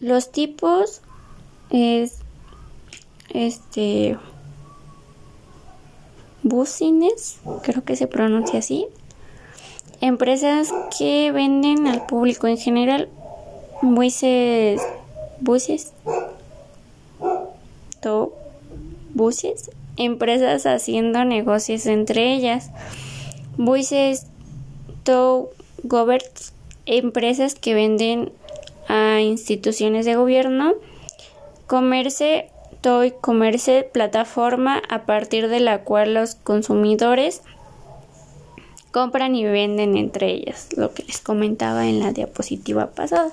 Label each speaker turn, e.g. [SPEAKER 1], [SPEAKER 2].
[SPEAKER 1] Los tipos es este bucines, creo que se pronuncia así. Empresas que venden al público en general buses, buses, to, buses, empresas haciendo negocios entre ellas. Buses, to, governments, empresas que venden a instituciones de gobierno. Comerse, toy, comerse, plataforma a partir de la cual los consumidores compran y venden entre ellas, lo que les comentaba en la diapositiva pasada.